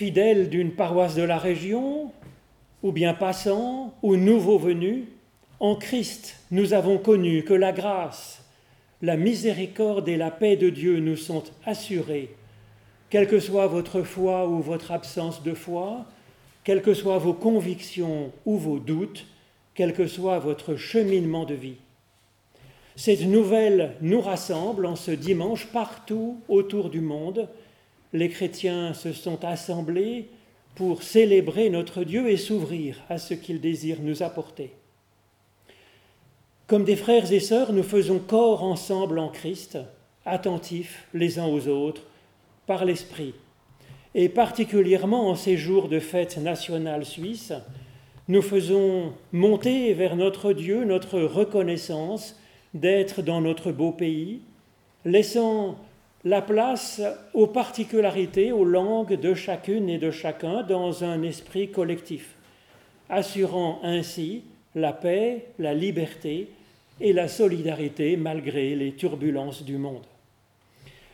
fidèles d'une paroisse de la région, ou bien passants, ou nouveaux venus, en Christ, nous avons connu que la grâce, la miséricorde et la paix de Dieu nous sont assurées, quelle que soit votre foi ou votre absence de foi, quelles que soient vos convictions ou vos doutes, quel que soit votre cheminement de vie. Cette nouvelle nous rassemble en ce dimanche partout autour du monde. Les chrétiens se sont assemblés pour célébrer notre Dieu et s'ouvrir à ce qu'il désire nous apporter. Comme des frères et sœurs, nous faisons corps ensemble en Christ, attentifs les uns aux autres, par l'Esprit. Et particulièrement en ces jours de fête nationale suisse, nous faisons monter vers notre Dieu notre reconnaissance d'être dans notre beau pays, laissant la place aux particularités, aux langues de chacune et de chacun dans un esprit collectif, assurant ainsi la paix, la liberté et la solidarité malgré les turbulences du monde.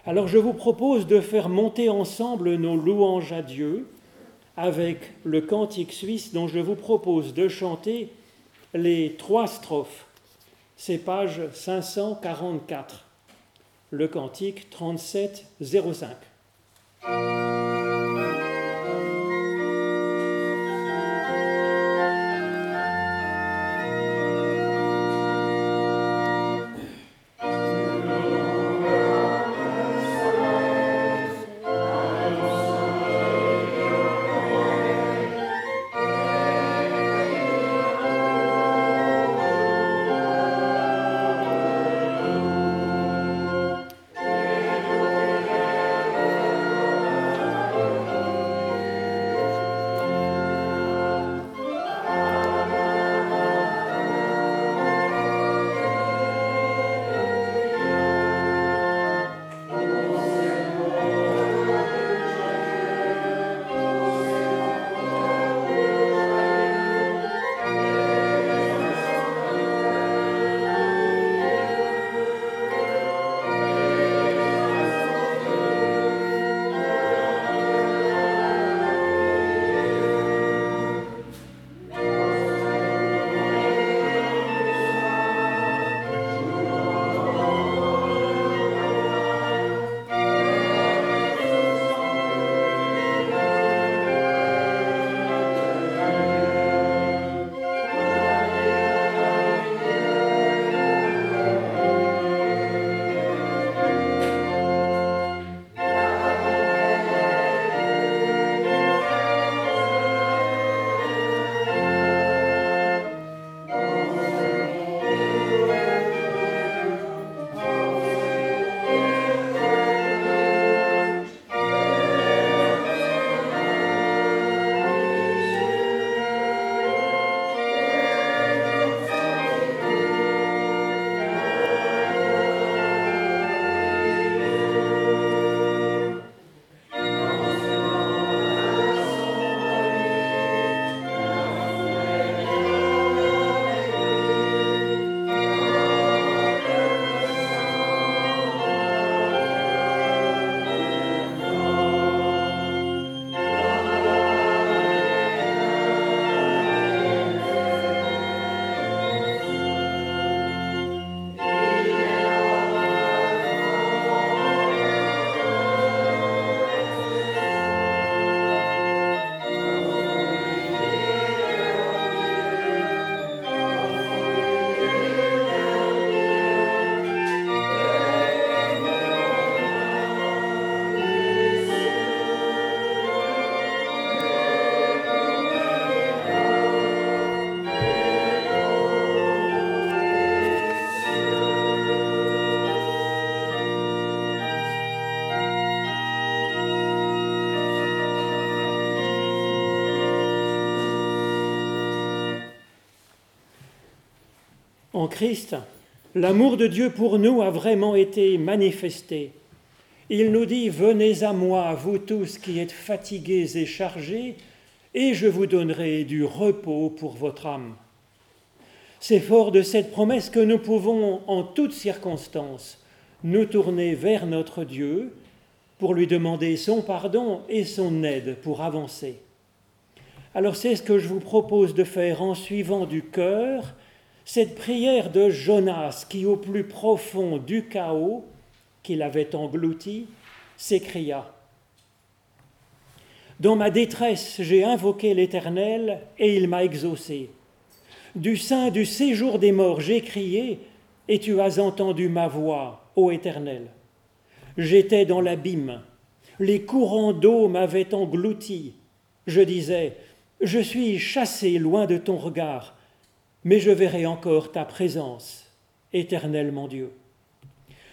Alors je vous propose de faire monter ensemble nos louanges à Dieu avec le cantique suisse dont je vous propose de chanter les trois strophes. C'est page 544, le cantique 3705. En Christ, l'amour de Dieu pour nous a vraiment été manifesté. Il nous dit, Venez à moi, vous tous qui êtes fatigués et chargés, et je vous donnerai du repos pour votre âme. C'est fort de cette promesse que nous pouvons, en toutes circonstances, nous tourner vers notre Dieu pour lui demander son pardon et son aide pour avancer. Alors c'est ce que je vous propose de faire en suivant du cœur cette prière de Jonas qui au plus profond du chaos qu'il avait englouti s'écria Dans ma détresse j'ai invoqué l'Éternel et il m'a exaucé. Du sein du séjour des morts j'ai crié et tu as entendu ma voix, ô Éternel. J'étais dans l'abîme, les courants d'eau m'avaient englouti. Je disais, je suis chassé loin de ton regard, mais je verrai encore ta présence, éternel mon Dieu.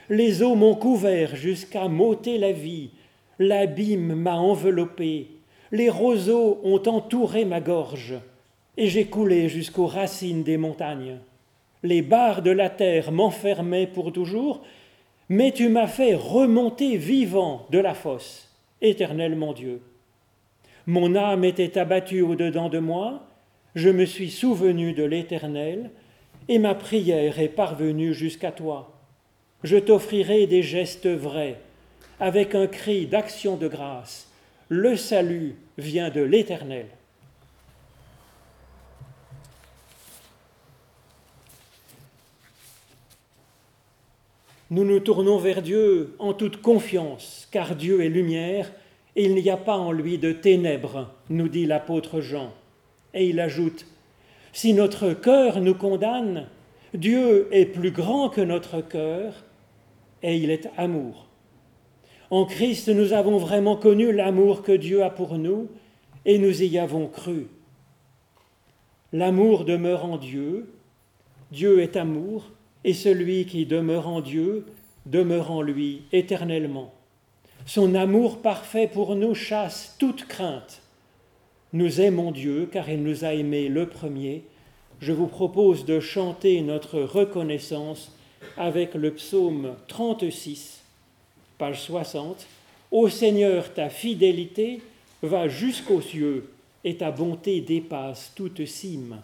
Les eaux m'ont couvert jusqu'à m'ôter la vie, l'abîme m'a enveloppé, les roseaux ont entouré ma gorge, et j'ai coulé jusqu'aux racines des montagnes. Les barres de la terre m'enfermaient pour toujours, mais tu m'as fait remonter vivant de la fosse, éternel mon Dieu. Mon âme était abattue au-dedans de moi, je me suis souvenu de l'Éternel, et ma prière est parvenue jusqu'à toi. Je t'offrirai des gestes vrais, avec un cri d'action de grâce. Le salut vient de l'Éternel. Nous nous tournons vers Dieu en toute confiance, car Dieu est lumière et il n'y a pas en lui de ténèbres, nous dit l'apôtre Jean. Et il ajoute, Si notre cœur nous condamne, Dieu est plus grand que notre cœur et il est amour. En Christ, nous avons vraiment connu l'amour que Dieu a pour nous et nous y avons cru. L'amour demeure en Dieu, Dieu est amour, et celui qui demeure en Dieu demeure en lui éternellement. Son amour parfait pour nous chasse toute crainte. Nous aimons Dieu car il nous a aimés le premier. Je vous propose de chanter notre reconnaissance avec le psaume 36, page 60. Ô Seigneur, ta fidélité va jusqu'aux cieux et ta bonté dépasse toute cime.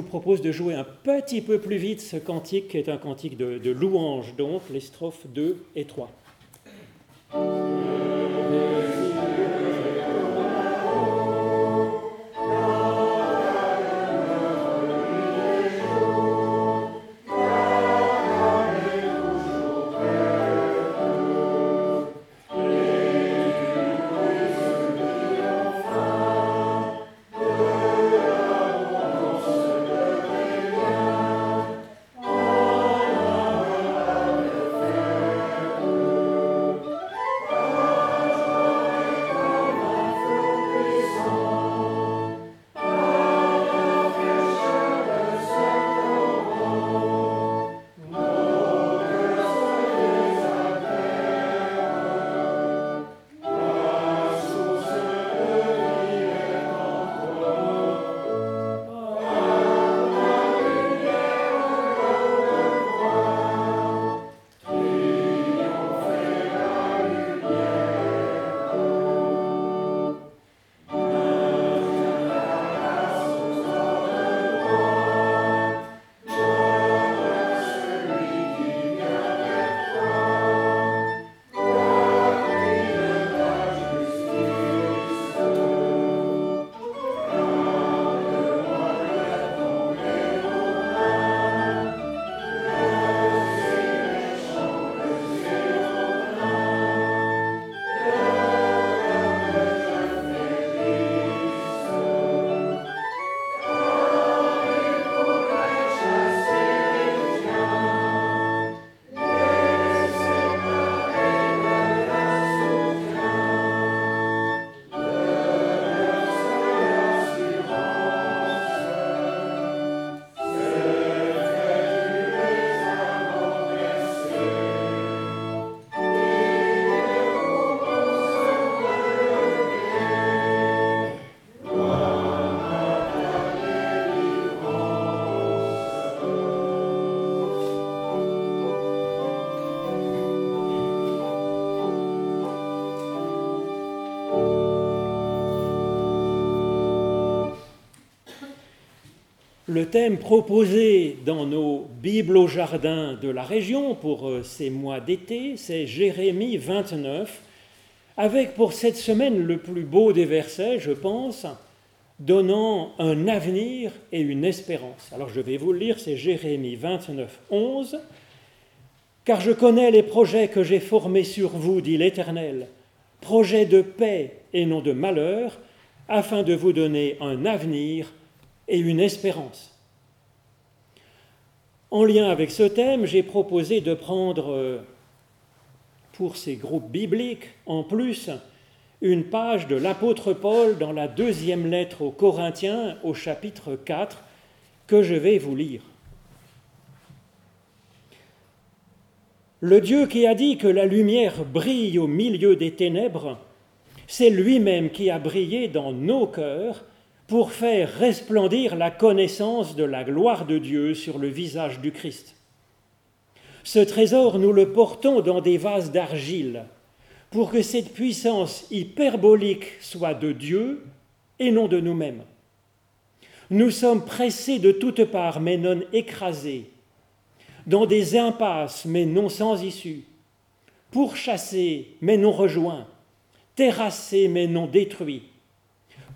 Vous propose de jouer un petit peu plus vite ce cantique, qui est un cantique de, de louange, donc les strophes 2 et 3. Le thème proposé dans nos Bibles au jardin de la région pour euh, ces mois d'été, c'est Jérémie 29, avec pour cette semaine le plus beau des versets, je pense, donnant un avenir et une espérance. Alors je vais vous le lire, c'est Jérémie 29, 11. Car je connais les projets que j'ai formés sur vous, dit l'Éternel, projets de paix et non de malheur, afin de vous donner un avenir et une espérance. En lien avec ce thème, j'ai proposé de prendre euh, pour ces groupes bibliques, en plus, une page de l'apôtre Paul dans la deuxième lettre aux Corinthiens au chapitre 4 que je vais vous lire. Le Dieu qui a dit que la lumière brille au milieu des ténèbres, c'est lui-même qui a brillé dans nos cœurs pour faire resplendir la connaissance de la gloire de Dieu sur le visage du Christ. Ce trésor, nous le portons dans des vases d'argile, pour que cette puissance hyperbolique soit de Dieu et non de nous-mêmes. Nous sommes pressés de toutes parts, mais non écrasés, dans des impasses, mais non sans issue, pourchassés, mais non rejoints, terrassés, mais non détruits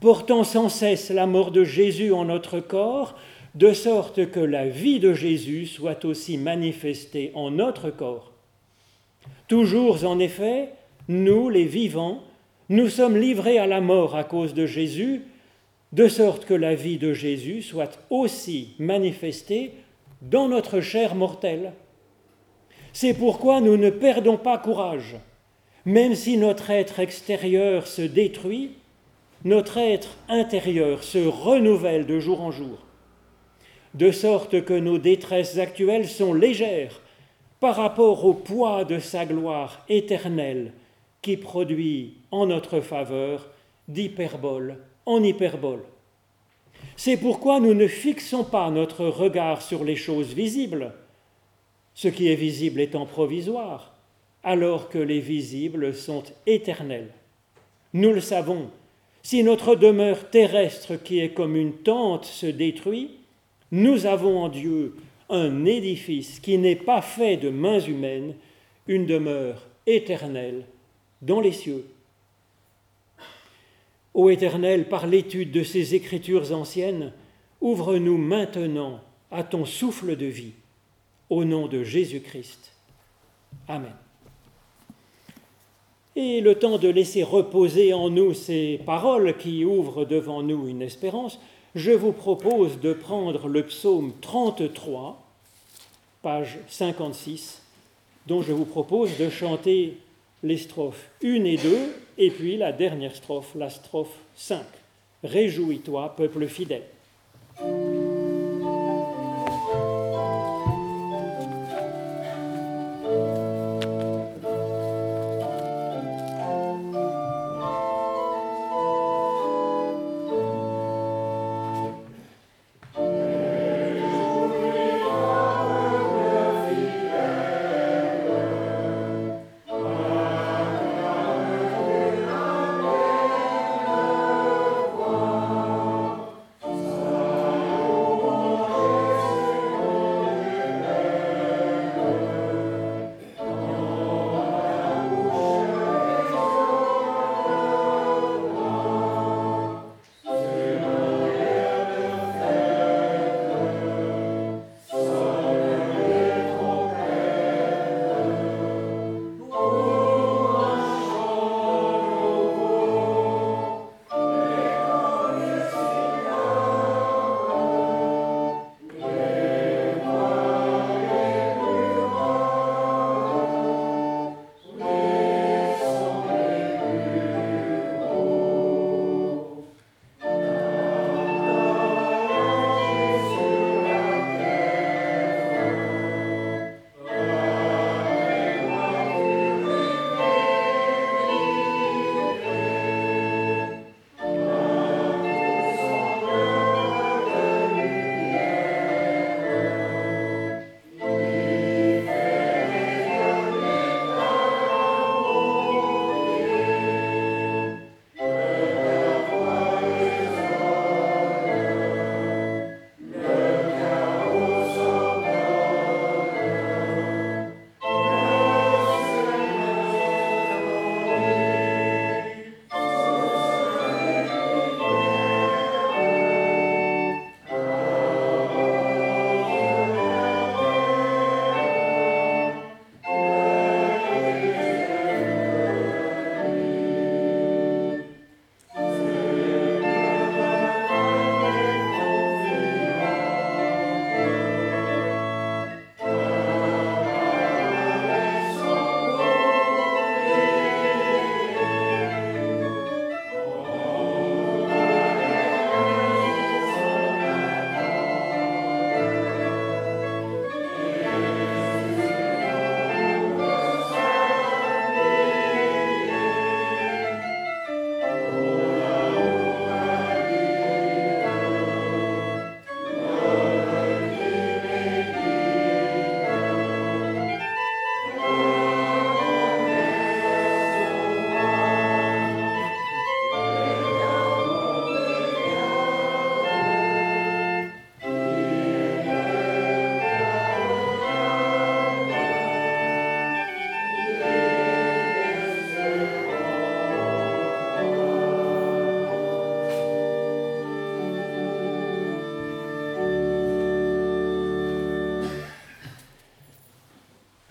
portant sans cesse la mort de Jésus en notre corps, de sorte que la vie de Jésus soit aussi manifestée en notre corps. Toujours en effet, nous, les vivants, nous sommes livrés à la mort à cause de Jésus, de sorte que la vie de Jésus soit aussi manifestée dans notre chair mortelle. C'est pourquoi nous ne perdons pas courage, même si notre être extérieur se détruit, notre être intérieur se renouvelle de jour en jour, de sorte que nos détresses actuelles sont légères par rapport au poids de sa gloire éternelle qui produit en notre faveur d'hyperbole en hyperbole. C'est pourquoi nous ne fixons pas notre regard sur les choses visibles, ce qui est visible étant provisoire, alors que les visibles sont éternels. Nous le savons, si notre demeure terrestre qui est comme une tente se détruit, nous avons en Dieu un édifice qui n'est pas fait de mains humaines, une demeure éternelle dans les cieux. Ô Éternel, par l'étude de ces écritures anciennes, ouvre-nous maintenant à ton souffle de vie, au nom de Jésus-Christ. Amen et le temps de laisser reposer en nous ces paroles qui ouvrent devant nous une espérance, je vous propose de prendre le psaume 33, page 56, dont je vous propose de chanter les strophes 1 et 2, et puis la dernière strophe, la strophe 5. Réjouis-toi, peuple fidèle.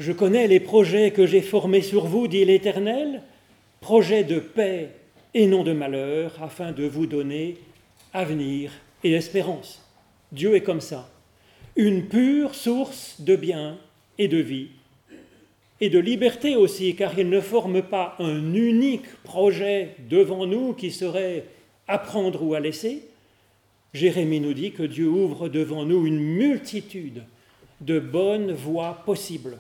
Je connais les projets que j'ai formés sur vous, dit l'Éternel, projets de paix et non de malheur, afin de vous donner avenir et espérance. Dieu est comme ça, une pure source de bien et de vie, et de liberté aussi, car il ne forme pas un unique projet devant nous qui serait à prendre ou à laisser. Jérémie nous dit que Dieu ouvre devant nous une multitude de bonnes voies possibles.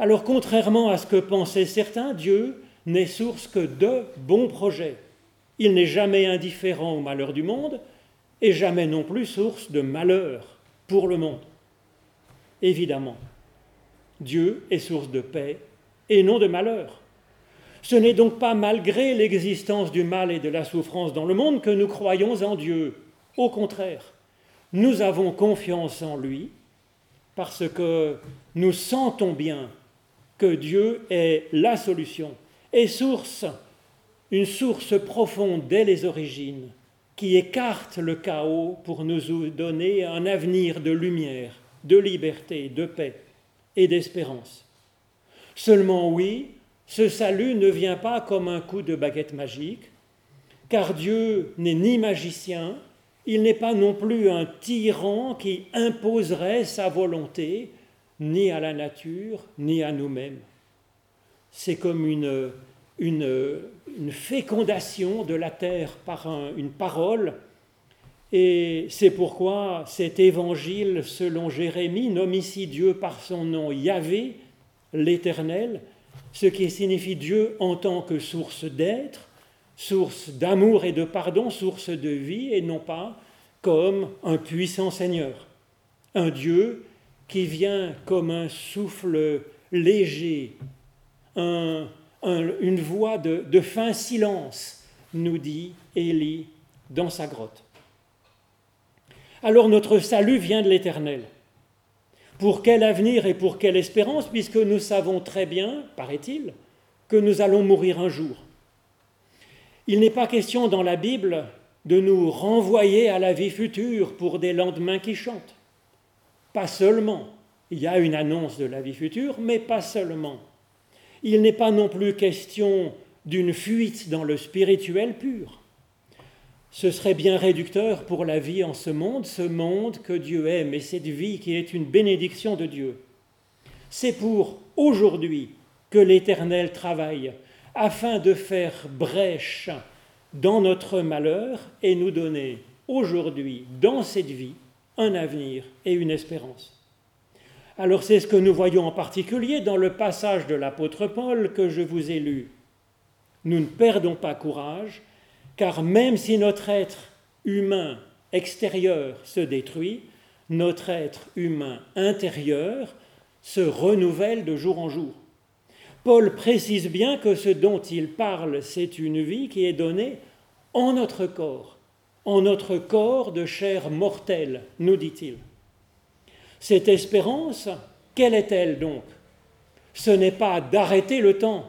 Alors contrairement à ce que pensaient certains, Dieu n'est source que de bons projets. Il n'est jamais indifférent au malheur du monde et jamais non plus source de malheur pour le monde. Évidemment, Dieu est source de paix et non de malheur. Ce n'est donc pas malgré l'existence du mal et de la souffrance dans le monde que nous croyons en Dieu. Au contraire, nous avons confiance en lui parce que nous sentons bien que Dieu est la solution et source, une source profonde dès les origines qui écarte le chaos pour nous donner un avenir de lumière, de liberté, de paix et d'espérance. Seulement oui, ce salut ne vient pas comme un coup de baguette magique, car Dieu n'est ni magicien, il n'est pas non plus un tyran qui imposerait sa volonté ni à la nature, ni à nous-mêmes. C'est comme une, une, fécondation de la terre par une parole, et c'est pourquoi cet évangile, selon Jérémie, nomme ici Dieu par son nom Yahvé, l'Éternel, ce qui signifie Dieu en tant que source d'être, source d'amour et de pardon, source de vie, et non pas comme un puissant Seigneur, un Dieu qui vient comme un souffle léger, une voix de, fin silence, nous dit Élie dans sa grotte alors notre salut vient de l'Éternel. Pour quel avenir et pour quelle espérance, puisque nous savons très bien, paraît-il, que nous allons mourir un jour. Il n'est pas question dans la Bible de nous renvoyer à la vie future pour des lendemains qui chantent. Pas seulement. Il y a une annonce de la vie future, mais pas seulement. Il n'est pas non plus question d'une fuite dans le spirituel pur. Ce serait bien réducteur pour la vie en ce monde, ce monde que Dieu aime et cette vie qui est une bénédiction de Dieu. C'est pour aujourd'hui que l'Éternel travaille afin de faire brèche dans notre malheur et nous donner aujourd'hui, dans cette vie, un avenir et une espérance. Alors c'est ce que nous voyons en particulier dans le passage de l'apôtre Paul que je vous ai lu. Nous ne perdons pas courage, car même si notre être humain extérieur se détruit, notre être humain intérieur se renouvelle de jour en jour. Paul précise bien que ce dont il parle, c'est une vie qui est donnée en notre corps, en notre corps de chair mortelle, nous dit-il. Cette espérance, quelle est-elle donc? Ce n'est pas d'arrêter le temps,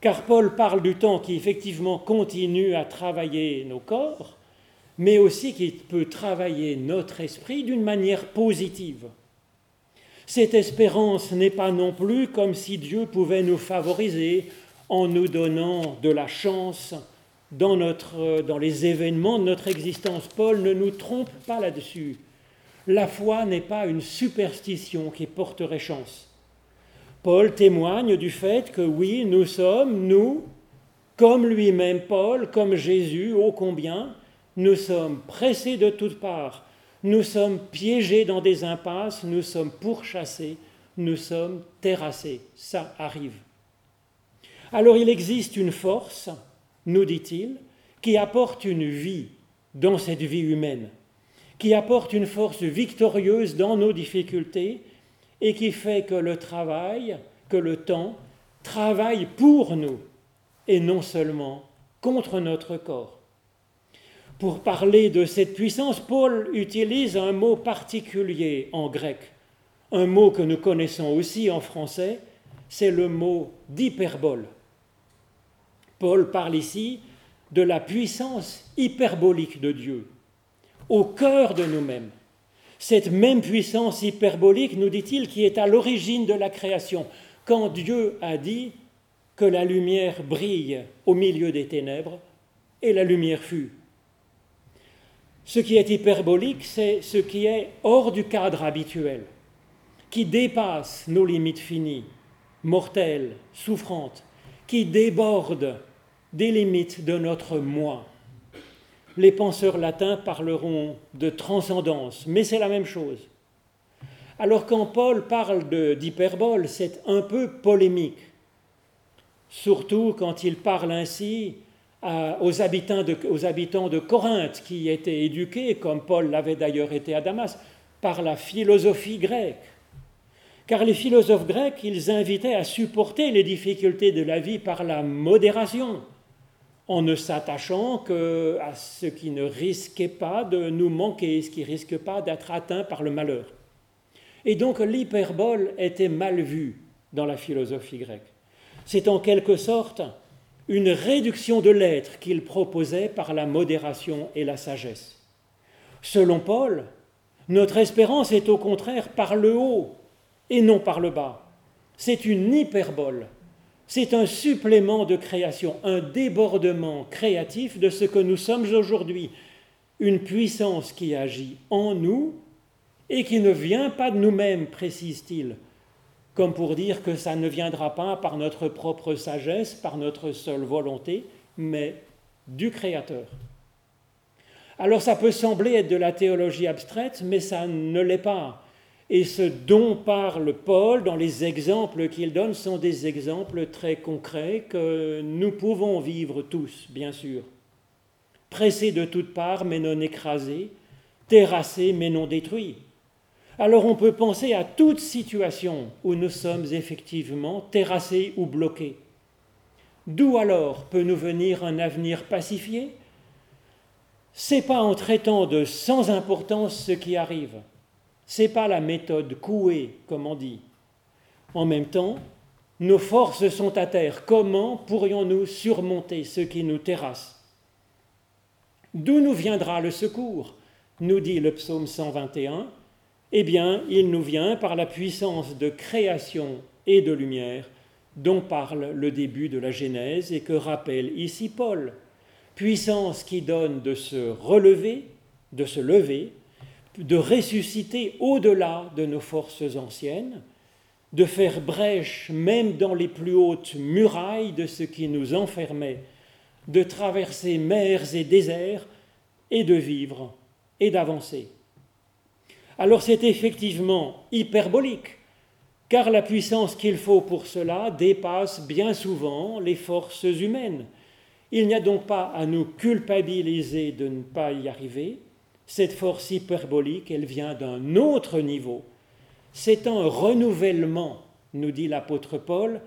car Paul parle du temps qui effectivement continue à travailler nos corps, mais aussi qui peut travailler notre esprit d'une manière positive. Cette espérance n'est pas non plus comme si Dieu pouvait nous favoriser en nous donnant de la chance dans, notre, dans les événements de notre existence. Paul ne nous trompe pas là-dessus. La foi n'est pas une superstition qui porterait chance. Paul témoigne du fait que oui, nous sommes, nous, comme lui-même Paul, comme Jésus, ô combien, nous sommes pressés de toutes parts, nous sommes piégés dans des impasses, nous sommes pourchassés, nous sommes terrassés. Ça arrive. Alors il existe une force, nous dit-il, qui apporte une vie dans cette vie humaine, qui apporte une force victorieuse dans nos difficultés et qui fait que le travail, que le temps travaille pour nous et non seulement contre notre corps. Pour parler de cette puissance, Paul utilise un mot particulier en grec, un mot que nous connaissons aussi en français, c'est le mot d'hyperbole. Paul parle ici de la puissance hyperbolique de Dieu au cœur de nous-mêmes Cette même puissance hyperbolique, nous dit-il, qui est à l'origine de la création. Quand Dieu a dit que la lumière brille au milieu des ténèbres, et la lumière fut. Ce qui est hyperbolique, c'est ce qui est hors du cadre habituel, qui dépasse nos limites finies, mortelles, souffrantes, qui déborde des limites de notre moi. Les penseurs latins parleront de transcendance, mais c'est la même chose. Alors quand Paul parle d'hyperbole, c'est un peu polémique, surtout quand il parle ainsi aux, habitants de, Corinthe, qui étaient éduqués, comme Paul l'avait d'ailleurs été à Damas, par la philosophie grecque. Car les philosophes grecs, ils invitaient à supporter les difficultés de la vie par la modération, en ne s'attachant qu'à ce qui ne risquait pas de nous manquer, ce qui risque pas d'être atteint par le malheur. Et donc l'hyperbole était mal vue dans la philosophie grecque. C'est en quelque sorte une réduction de l'être qu'il proposait par la modération et la sagesse. Selon Paul, notre espérance est au contraire par le haut et non par le bas. C'est une hyperbole, c'est un supplément de création, un débordement créatif de ce que nous sommes aujourd'hui, une puissance qui agit en nous et qui ne vient pas de nous-mêmes, précise-t-il, comme pour dire que ça ne viendra pas par notre propre sagesse, par notre seule volonté, mais du Créateur. Alors ça peut sembler être de la théologie abstraite, mais ça ne l'est pas. Et ce dont parle Paul dans les exemples qu'il donne sont des exemples très concrets que nous pouvons vivre tous, bien sûr. Pressés de toutes parts, mais non écrasés, terrassés, mais non détruits alors on peut penser à toute situation où nous sommes effectivement terrassés ou bloqués. D'où alors peut nous venir un avenir pacifié? C'est pas en traitant de sans importance ce qui arrive. C'est pas la méthode couée, comme on dit. En même temps, nos forces sont à terre. Comment pourrions-nous surmonter ce qui nous terrasse? D'où nous viendra le secours? Nous dit le psaume 121 eh bien, il nous vient par la puissance de création et de lumière dont parle le début de la Genèse et que rappelle ici Paul. Puissance qui donne de se relever, de se lever, de ressusciter au-delà de nos forces anciennes, de faire brèche même dans les plus hautes murailles de ce qui nous enfermait, de traverser mers et déserts et de vivre et d'avancer alors c'est effectivement hyperbolique, car la puissance qu'il faut pour cela dépasse bien souvent les forces humaines. Il n'y a donc pas à nous culpabiliser de ne pas y arriver. Cette force hyperbolique, elle vient d'un autre niveau. C'est un renouvellement, nous dit l'apôtre Paul,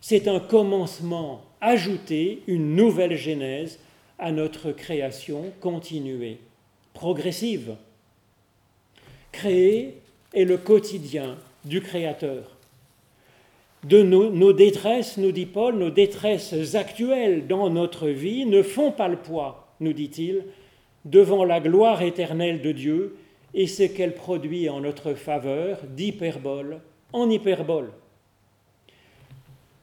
c'est un commencement ajouté, une nouvelle genèse à notre création continuée, progressive. Créer est le quotidien du Créateur. De nos, nos, détresses, nous dit Paul, nos détresses actuelles dans notre vie ne font pas le poids, nous dit-il, devant la gloire éternelle de Dieu et ce qu'elle produit en notre faveur d'hyperbole en hyperbole.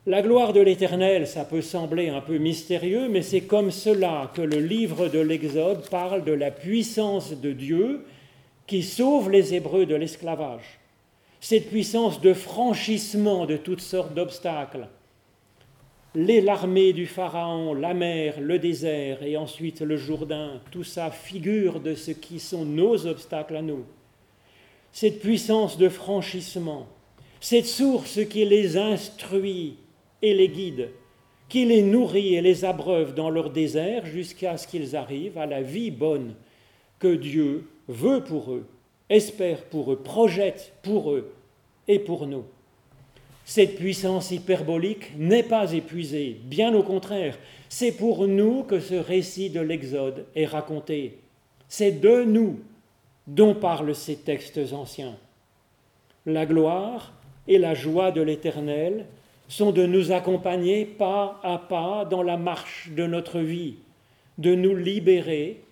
La gloire de l'Éternel, ça peut sembler un peu mystérieux, mais c'est comme cela que le livre de l'Exode parle de la puissance de Dieu qui sauve les Hébreux de l'esclavage. Cette puissance de franchissement de toutes sortes d'obstacles, l'armée du Pharaon, la mer, le désert et ensuite le Jourdain, tout ça figure de ce qui sont nos obstacles à nous. Cette puissance de franchissement, cette source qui les instruit et les guide, qui les nourrit et les abreuve dans leur désert jusqu'à ce qu'ils arrivent à la vie bonne que Dieu veut pour eux, espère pour eux, projette pour eux et pour nous. Cette puissance hyperbolique n'est pas épuisée, bien au contraire, c'est pour nous que ce récit de l'Exode est raconté. C'est de nous dont parlent ces textes anciens. La gloire et la joie de l'Éternel sont de nous accompagner pas à pas dans la marche de notre vie, de nous libérer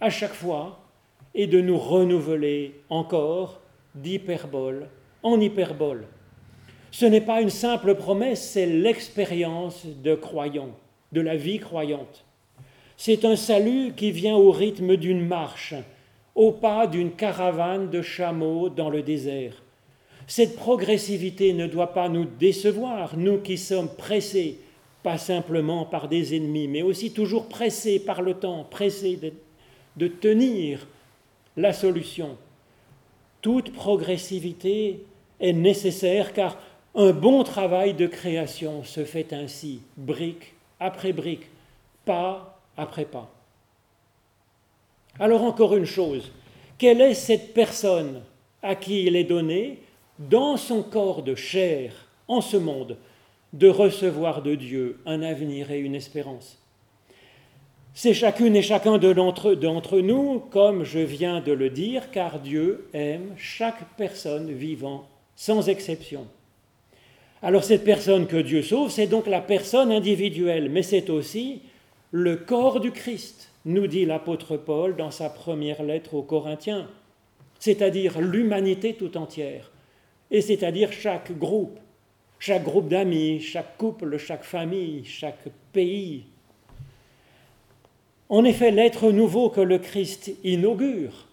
à chaque fois et de nous renouveler encore d'hyperbole en hyperbole. Ce n'est pas une simple promesse, c'est l'expérience de croyant, de la vie croyante. C'est un salut qui vient au rythme d'une marche, au pas d'une caravane de chameaux dans le désert. Cette progressivité ne doit pas nous décevoir, nous qui sommes pressés, pas simplement par des ennemis, mais aussi toujours pressés par le temps, pressés de, de tenir la solution. Toute progressivité est nécessaire car un bon travail de création se fait ainsi, brique après brique, pas après pas. Alors encore une chose, quelle est cette personne à qui il est donné, dans son corps de chair, en ce monde, de recevoir de Dieu un avenir et une espérance? C'est chacune et chacun d'entre nous, comme je viens de le dire, car Dieu aime chaque personne vivant, sans exception. Alors cette personne que Dieu sauve, c'est donc la personne individuelle, mais c'est aussi le corps du Christ, nous dit l'apôtre Paul dans sa première lettre aux Corinthiens, c'est-à-dire l'humanité tout entière, et c'est-à-dire chaque groupe, chaque groupe d'amis, chaque couple, chaque famille, chaque pays. En effet, l'être nouveau que le Christ inaugure,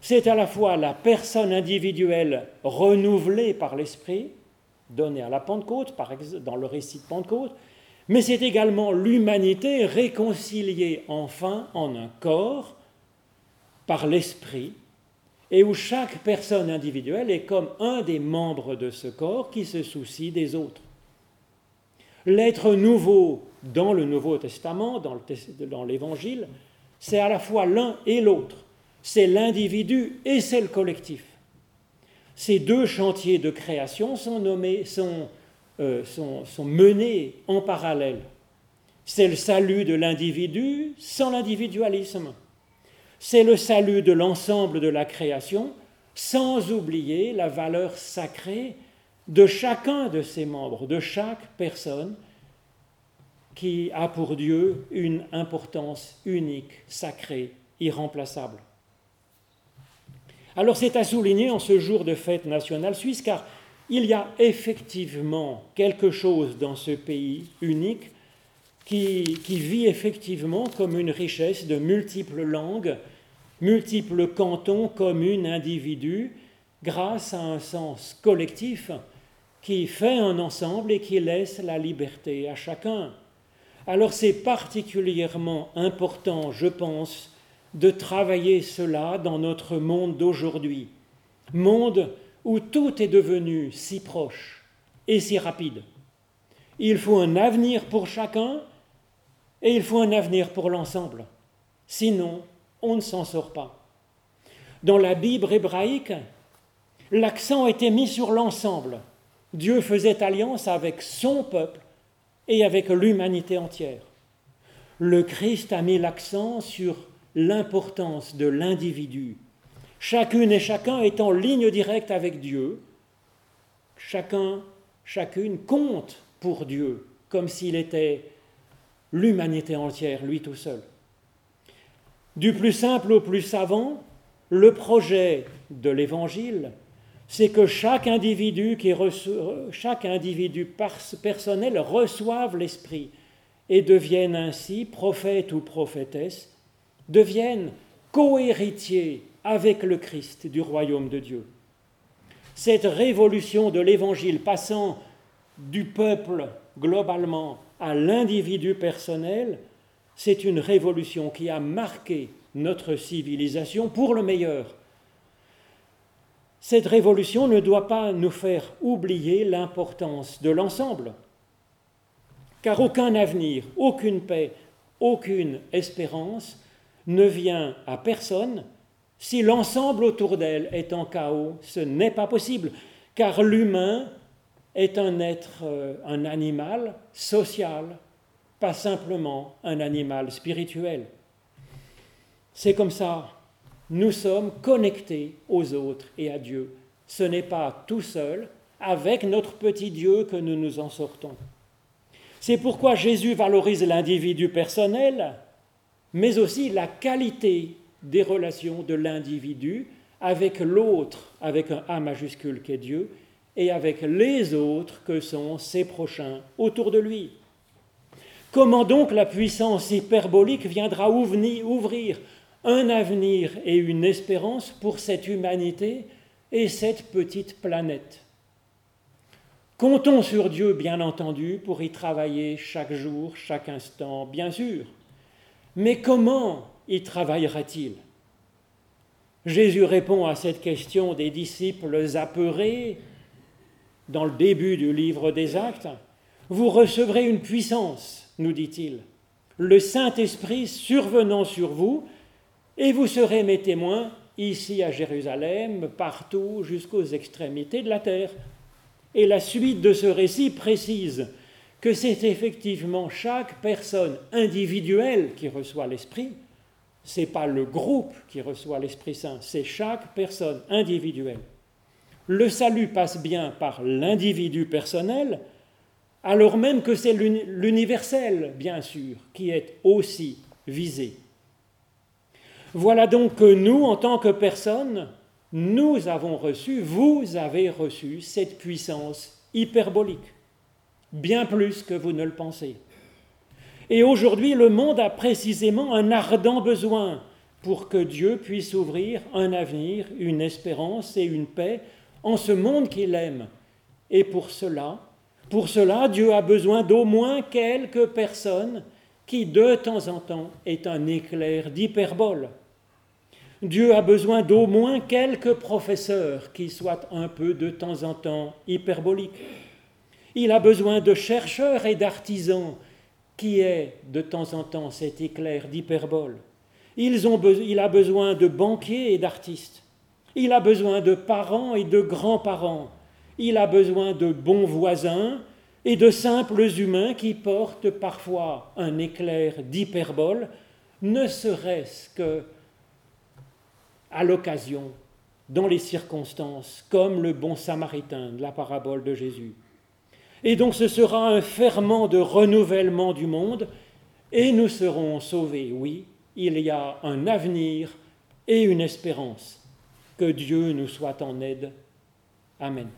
c'est à la fois la personne individuelle renouvelée par l'Esprit, donné à la Pentecôte, par exemple, dans le récit de Pentecôte, mais c'est également l'humanité réconciliée enfin en un corps par l'esprit, et où chaque personne individuelle est comme un des membres de ce corps qui se soucie des autres. L'être nouveau dans le Nouveau Testament, dans l'Évangile, c'est à la fois l'un et l'autre. C'est l'individu et c'est le collectif. Ces deux chantiers de création euh, sont menés en parallèle. C'est le salut de l'individu sans l'individualisme. C'est le salut de l'ensemble de la création sans oublier la valeur sacrée de chacun de ses membres, de chaque personne qui a pour Dieu une importance unique, sacrée, irremplaçable. Alors c'est à souligner en ce jour de fête nationale suisse, car il y a effectivement quelque chose dans ce pays unique qui, vit effectivement comme une richesse de multiples langues, multiples cantons, communes, individus, grâce à un sens collectif qui fait un ensemble et qui laisse la liberté à chacun. Alors c'est particulièrement important, je pense, de travailler cela dans notre monde d'aujourd'hui, monde où tout est devenu si proche et si rapide. Il faut un avenir pour chacun et il faut un avenir pour l'ensemble. Sinon, on ne s'en sort pas. Dans la Bible hébraïque, l'accent était mis sur l'ensemble. Dieu faisait alliance avec son peuple et avec l'humanité entière. Le Christ a mis l'accent sur l'importance de l'individu. Chacune et chacun est en ligne directe avec Dieu. Chacun, chacune compte pour Dieu, comme s'il était l'humanité entière, lui tout seul. Du plus simple au plus savant, le projet de l'Évangile, c'est que chaque individu, qui chaque individu personnel reçoive l'Esprit et devienne ainsi prophète ou prophétesse deviennent cohéritiers avec le Christ du royaume de Dieu. Cette révolution de l'Évangile passant du peuple globalement à l'individu personnel, c'est une révolution qui a marqué notre civilisation pour le meilleur. Cette révolution ne doit pas nous faire oublier l'importance de l'ensemble, car aucun avenir, aucune paix, aucune espérance ne vient à personne si l'ensemble autour d'elle est en chaos. Ce n'est pas possible, car l'humain est un être, euh, un animal social, pas simplement un animal spirituel. C'est comme ça, nous sommes connectés aux autres et à Dieu. Ce n'est pas tout seul, avec notre petit Dieu, que nous nous en sortons. C'est pourquoi Jésus valorise l'individu personnel mais aussi la qualité des relations de l'individu avec l'autre, avec un A majuscule qui est Dieu, et avec les autres que sont ses prochains autour de lui. Comment donc la puissance hyperbolique viendra ouvrir un avenir et une espérance pour cette humanité et cette petite planète? Comptons sur Dieu, bien entendu, pour y travailler chaque jour, chaque instant, bien sûr. Mais comment y travaillera-t-il? Jésus répond à cette question des disciples apeurés dans le début du livre des actes. Vous recevrez une puissance, nous dit-il, le Saint-Esprit survenant sur vous, et vous serez mes témoins ici à Jérusalem, partout jusqu'aux extrémités de la terre. Et la suite de ce récit précise que c'est effectivement chaque personne individuelle qui reçoit l'Esprit, ce n'est pas le groupe qui reçoit l'Esprit Saint, c'est chaque personne individuelle. Le salut passe bien par l'individu personnel, alors même que c'est l'universel, bien sûr, qui est aussi visé. Voilà donc que nous, en tant que personnes, nous avons reçu, vous avez reçu cette puissance hyperbolique, bien plus que vous ne le pensez. Et aujourd'hui, le monde a précisément un ardent besoin pour que Dieu puisse ouvrir un avenir, une espérance et une paix en ce monde qu'il aime. Et pour cela, pour cela, Dieu a besoin d'au moins quelques personnes qui, de temps en temps, est un éclair d'hyperbole. Dieu a besoin d'au moins quelques professeurs qui soient un peu de temps en temps hyperboliques. Il a besoin de chercheurs et d'artisans qui aient de temps en temps cet éclair d'hyperbole. il a besoin de banquiers et d'artistes. Il a besoin de parents et de grands-parents. Il a besoin de bons voisins et de simples humains qui portent parfois un éclair d'hyperbole, ne serait-ce que à l'occasion, dans les circonstances, comme le bon samaritain de la parabole de Jésus. Et donc ce sera un ferment de renouvellement du monde, et nous serons sauvés, oui, il y a un avenir et une espérance. Que Dieu nous soit en aide. Amen.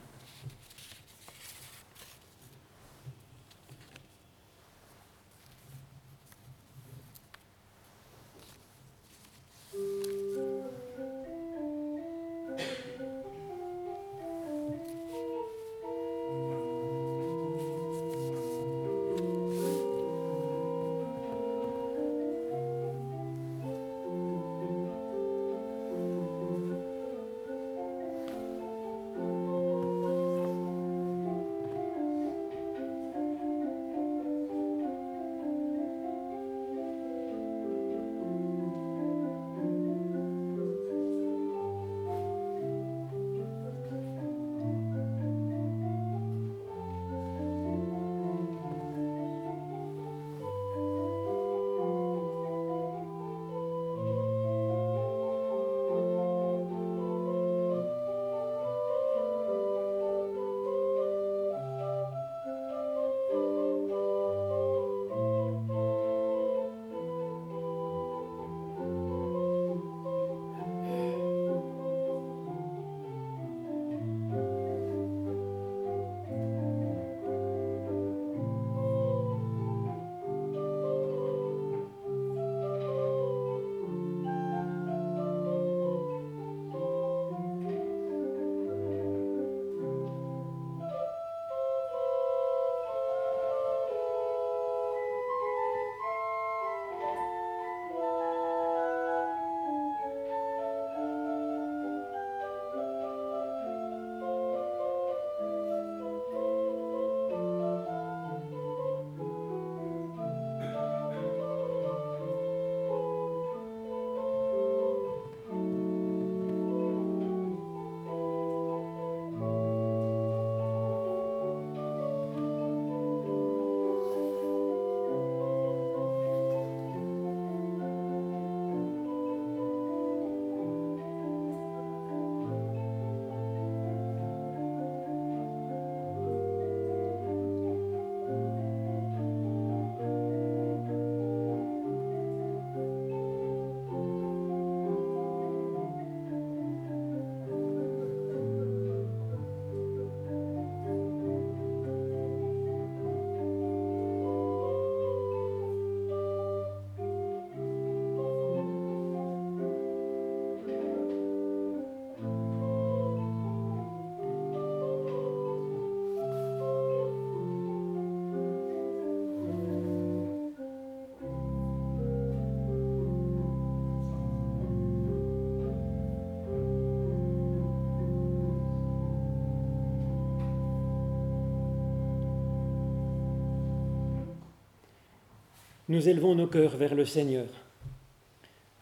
Nous élevons nos cœurs vers le Seigneur.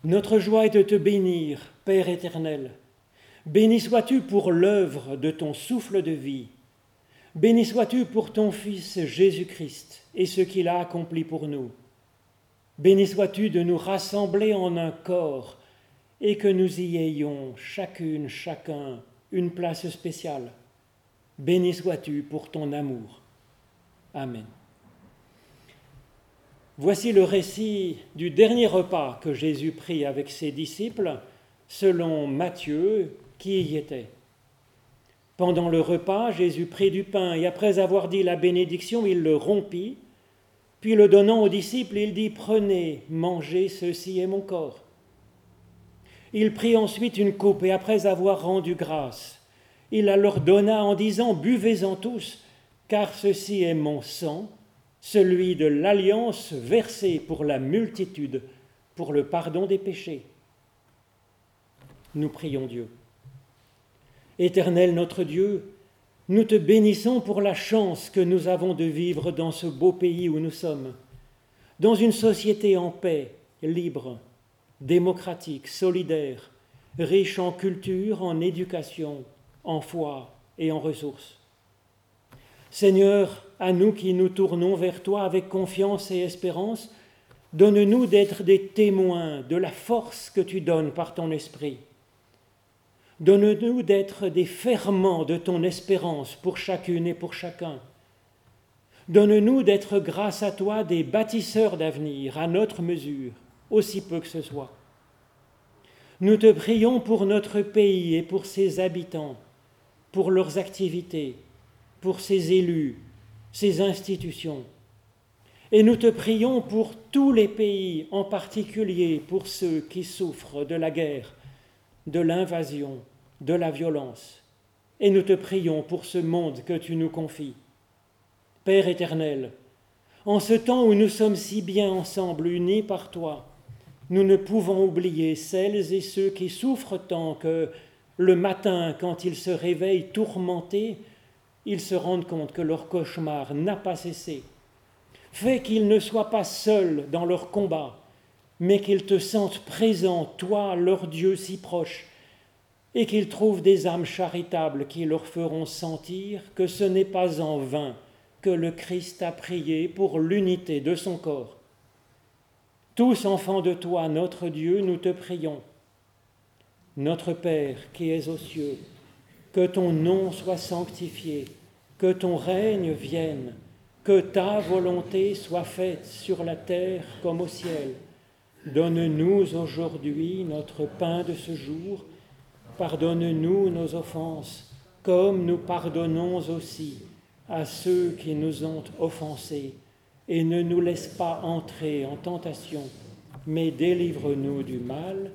Notre joie est de te bénir, Père éternel. Béni sois-tu pour l'œuvre de ton souffle de vie. Béni sois-tu pour ton Fils Jésus-Christ et ce qu'il a accompli pour nous. Béni sois-tu de nous rassembler en un corps et que nous y ayons chacune, chacun, une place spéciale. Béni sois-tu pour ton amour. Amen. Voici le récit du dernier repas que Jésus prit avec ses disciples, selon Matthieu, qui y était. Pendant le repas, Jésus prit du pain et après avoir dit la bénédiction, il le rompit, puis le donnant aux disciples, il dit, Prenez, mangez, ceci est mon corps. Il prit ensuite une coupe et après avoir rendu grâce, il la leur donna en disant, Buvez-en tous, car ceci est mon sang celui de l'alliance versée pour la multitude, pour le pardon des péchés. Nous prions Dieu. Éternel notre Dieu, nous te bénissons pour la chance que nous avons de vivre dans ce beau pays où nous sommes, dans une société en paix, libre, démocratique, solidaire, riche en culture, en éducation, en foi et en ressources. Seigneur, à nous qui nous tournons vers toi avec confiance et espérance, donne-nous d'être des témoins de la force que tu donnes par ton esprit. Donne-nous d'être des ferments de ton espérance pour chacune et pour chacun. Donne-nous d'être grâce à toi des bâtisseurs d'avenir à notre mesure, aussi peu que ce soit. Nous te prions pour notre pays et pour ses habitants, pour leurs activités, pour ses élus, ses institutions. Et nous te prions pour tous les pays, en particulier pour ceux qui souffrent de la guerre, de l'invasion, de la violence. Et nous te prions pour ce monde que tu nous confies. Père éternel, en ce temps où nous sommes si bien ensemble, unis par toi, nous ne pouvons oublier celles et ceux qui souffrent tant que le matin, quand ils se réveillent tourmentés, ils se rendent compte que leur cauchemar n'a pas cessé. Fais qu'ils ne soient pas seuls dans leur combat, mais qu'ils te sentent présent, toi, leur Dieu si proche, et qu'ils trouvent des âmes charitables qui leur feront sentir que ce n'est pas en vain que le Christ a prié pour l'unité de son corps. Tous enfants de toi, notre Dieu, nous te prions. Notre Père qui es aux cieux, que ton nom soit sanctifié que ton règne vienne, que ta volonté soit faite sur la terre comme au ciel. Donne-nous aujourd'hui notre pain de ce jour. Pardonne-nous nos offenses, comme nous pardonnons aussi à ceux qui nous ont offensés. Et ne nous laisse pas entrer en tentation, mais délivre-nous du mal,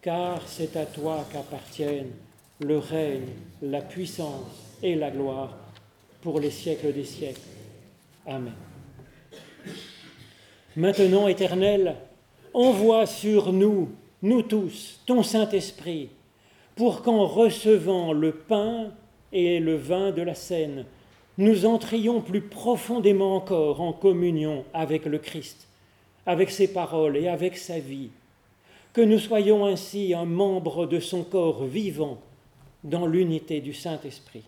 car c'est à toi qu'appartiennent le règne, la puissance et la gloire pour les siècles des siècles. Amen. Maintenant, Éternel, envoie sur nous, nous tous, ton Saint-Esprit, pour qu'en recevant le pain et le vin de la scène, nous entrions plus profondément encore en communion avec le Christ, avec ses paroles et avec sa vie, que nous soyons ainsi un membre de son corps vivant dans l'unité du Saint-Esprit.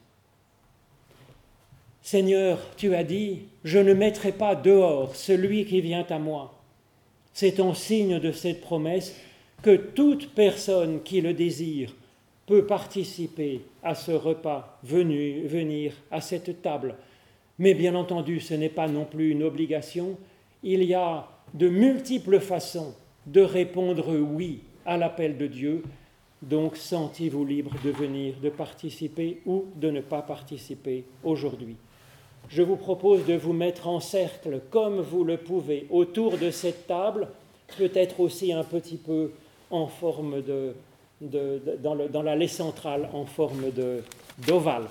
Seigneur, tu as dit, je ne mettrai pas dehors celui qui vient à moi. C'est en signe de cette promesse que toute personne qui le désire peut participer à ce repas, venir à cette table. Mais bien entendu, ce n'est pas non plus une obligation. Il y a de multiples façons de répondre oui à l'appel de Dieu. Donc sentez-vous libre de venir, de participer ou de ne pas participer aujourd'hui je vous propose de vous mettre en cercle comme vous le pouvez autour de cette table, peut-être aussi un petit peu en forme de, dans, dans l'allée centrale, en forme d'ovale.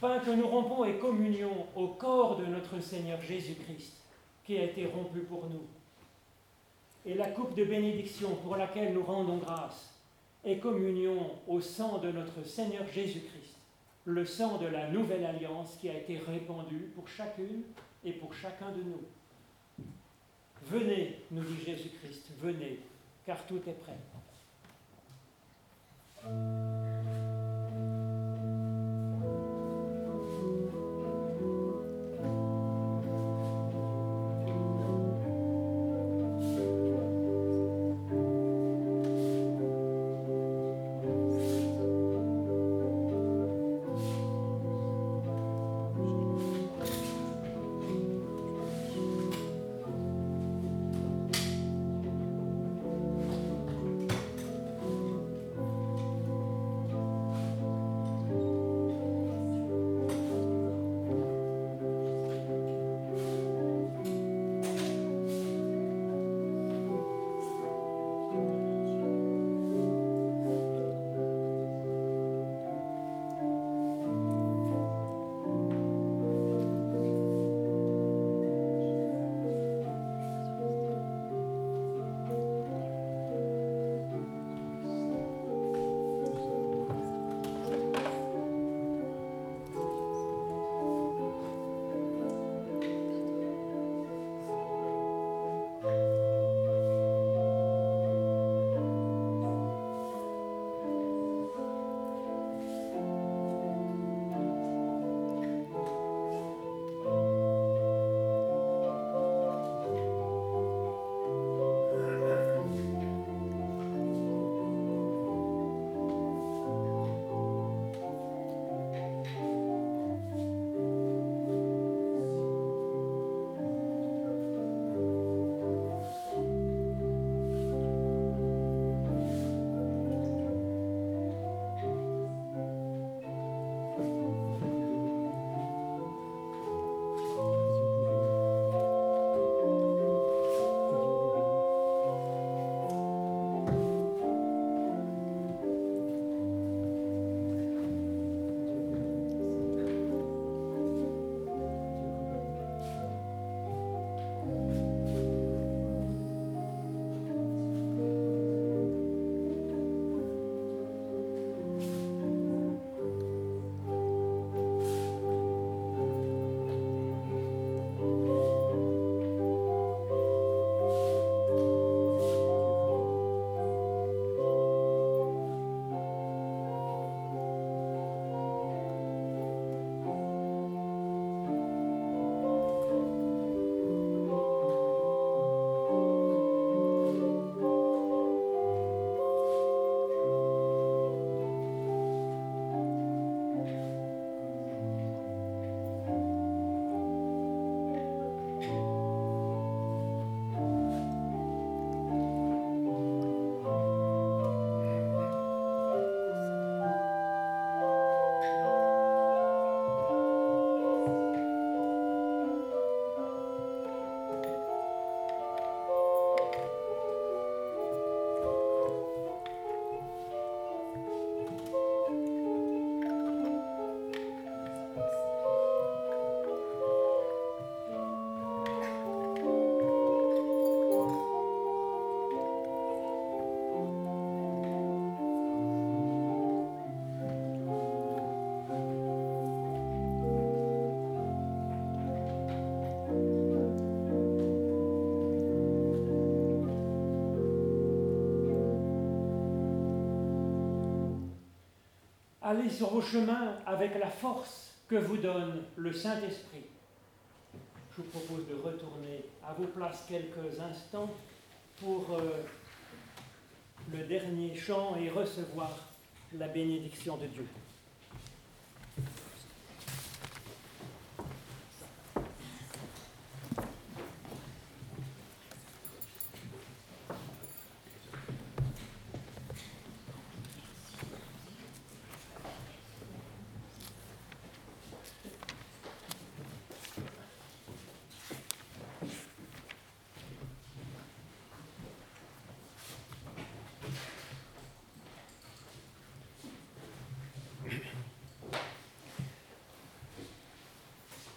Pain que nous rompons est communion au corps de notre Seigneur Jésus-Christ, qui a été rompu pour nous. Et la coupe de bénédiction pour laquelle nous rendons grâce est communion au sang de notre Seigneur Jésus-Christ, le sang de la nouvelle alliance qui a été répandu pour chacune et pour chacun de nous. Venez, nous dit Jésus-Christ, venez, car tout est prêt. Allez sur vos chemins avec la force que vous donne le Saint-Esprit. Je vous propose de retourner à vos places quelques instants pour euh, le dernier chant et recevoir la bénédiction de Dieu.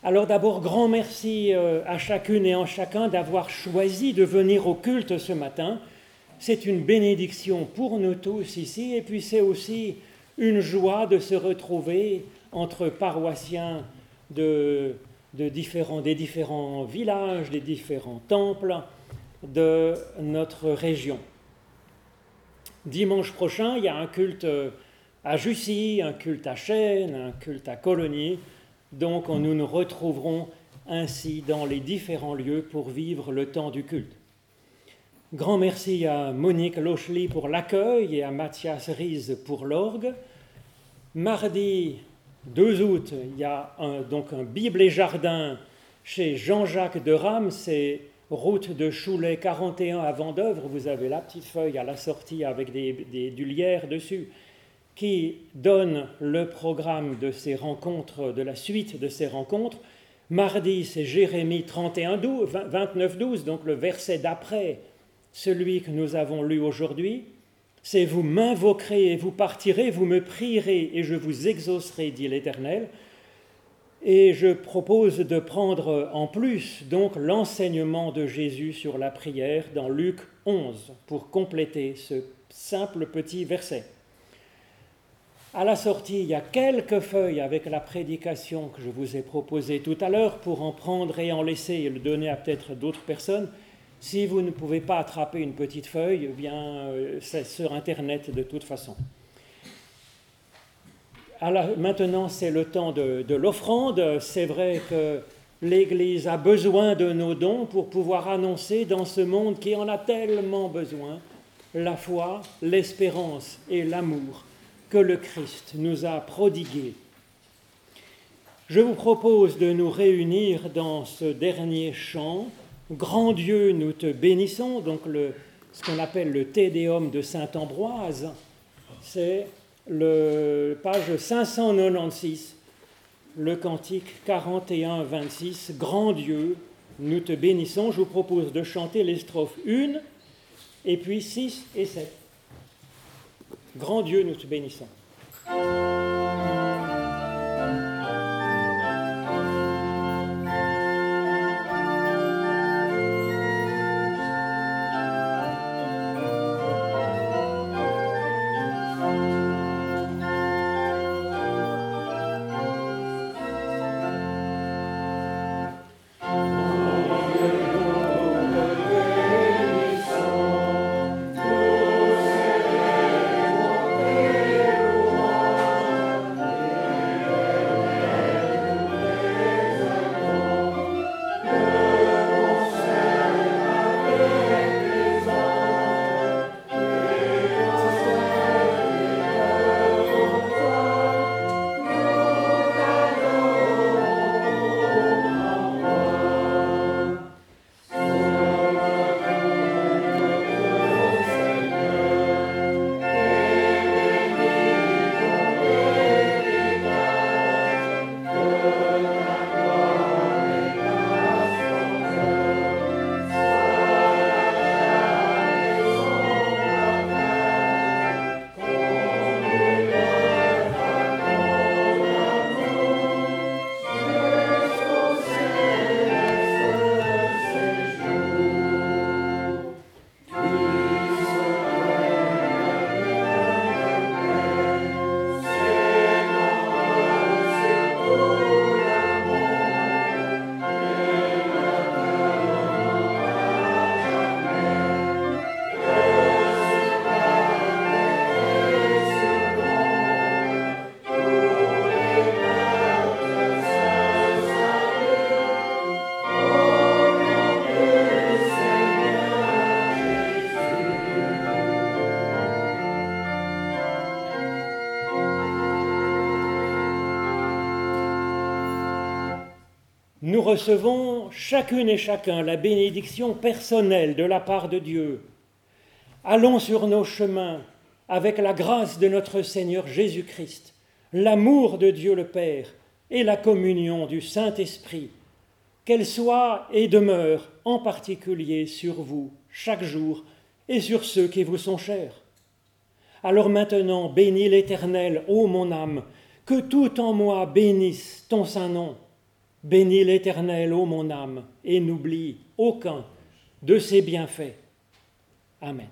Alors d'abord, grand merci euh, à chacune et en chacun d'avoir choisi de venir au culte ce matin. C'est une bénédiction pour nous tous ici et puis c'est aussi une joie de se retrouver entre paroissiens de, différents, des différents villages, des différents temples de notre région. Dimanche prochain, il y a un culte à Jussy, un culte à Chênes, un culte à Colonie. Donc nous nous retrouverons ainsi dans les différents lieux pour vivre le temps du culte. Grand merci à Monique Lochely pour l'accueil et à Mathias Ries pour l'orgue. Mardi 2 août, il y a donc un Bible et Jardin chez Jean-Jacques de Rame, c'est route de Choulet 41 à Vendœuvre. Vous avez la petite feuille à la sortie avec des, du lierre dessus qui donne le programme de ces rencontres, de la suite de ces rencontres. Mardi, c'est Jérémie 31, 29, 12, donc le verset d'après celui que nous avons lu aujourd'hui. C'est vous m'invoquerez et vous partirez, vous me prierez et je vous exaucerai, dit l'Éternel. Et je propose de prendre en plus donc l'enseignement de Jésus sur la prière dans Luc 11 pour compléter ce simple petit verset. À la sortie, il y a quelques feuilles avec la prédication que je vous ai proposée tout à l'heure pour en prendre et en laisser et le donner à peut-être d'autres personnes. Si vous ne pouvez pas attraper une petite feuille, eh euh, c'est sur Internet de toute façon. maintenant, c'est le temps de l'offrande. C'est vrai que l'Église a besoin de nos dons pour pouvoir annoncer dans ce monde qui en a tellement besoin la foi, l'espérance et l'amour que le Christ nous a prodigué. Je vous propose de nous réunir dans ce dernier chant. Grand Dieu, nous te bénissons. Donc ce qu'on appelle le Tédéum de Saint Ambroise, c'est le page 596, le cantique 41-26. Grand Dieu, nous te bénissons. Je vous propose de chanter les strophes 1 et puis 6 et 7. Grand Dieu, nous te bénissons. Nous recevons chacune et chacun la bénédiction personnelle de la part de Dieu. Allons sur nos chemins avec la grâce de notre Seigneur Jésus-Christ, l'amour de Dieu le Père et la communion du Saint-Esprit, qu'elle soit et demeure en particulier sur vous chaque jour et sur ceux qui vous sont chers. Alors maintenant, bénis l'Éternel, ô mon âme, que tout en moi bénisse ton saint nom Bénis l'Éternel, ô mon âme, et n'oublie aucun de ses bienfaits. Amen.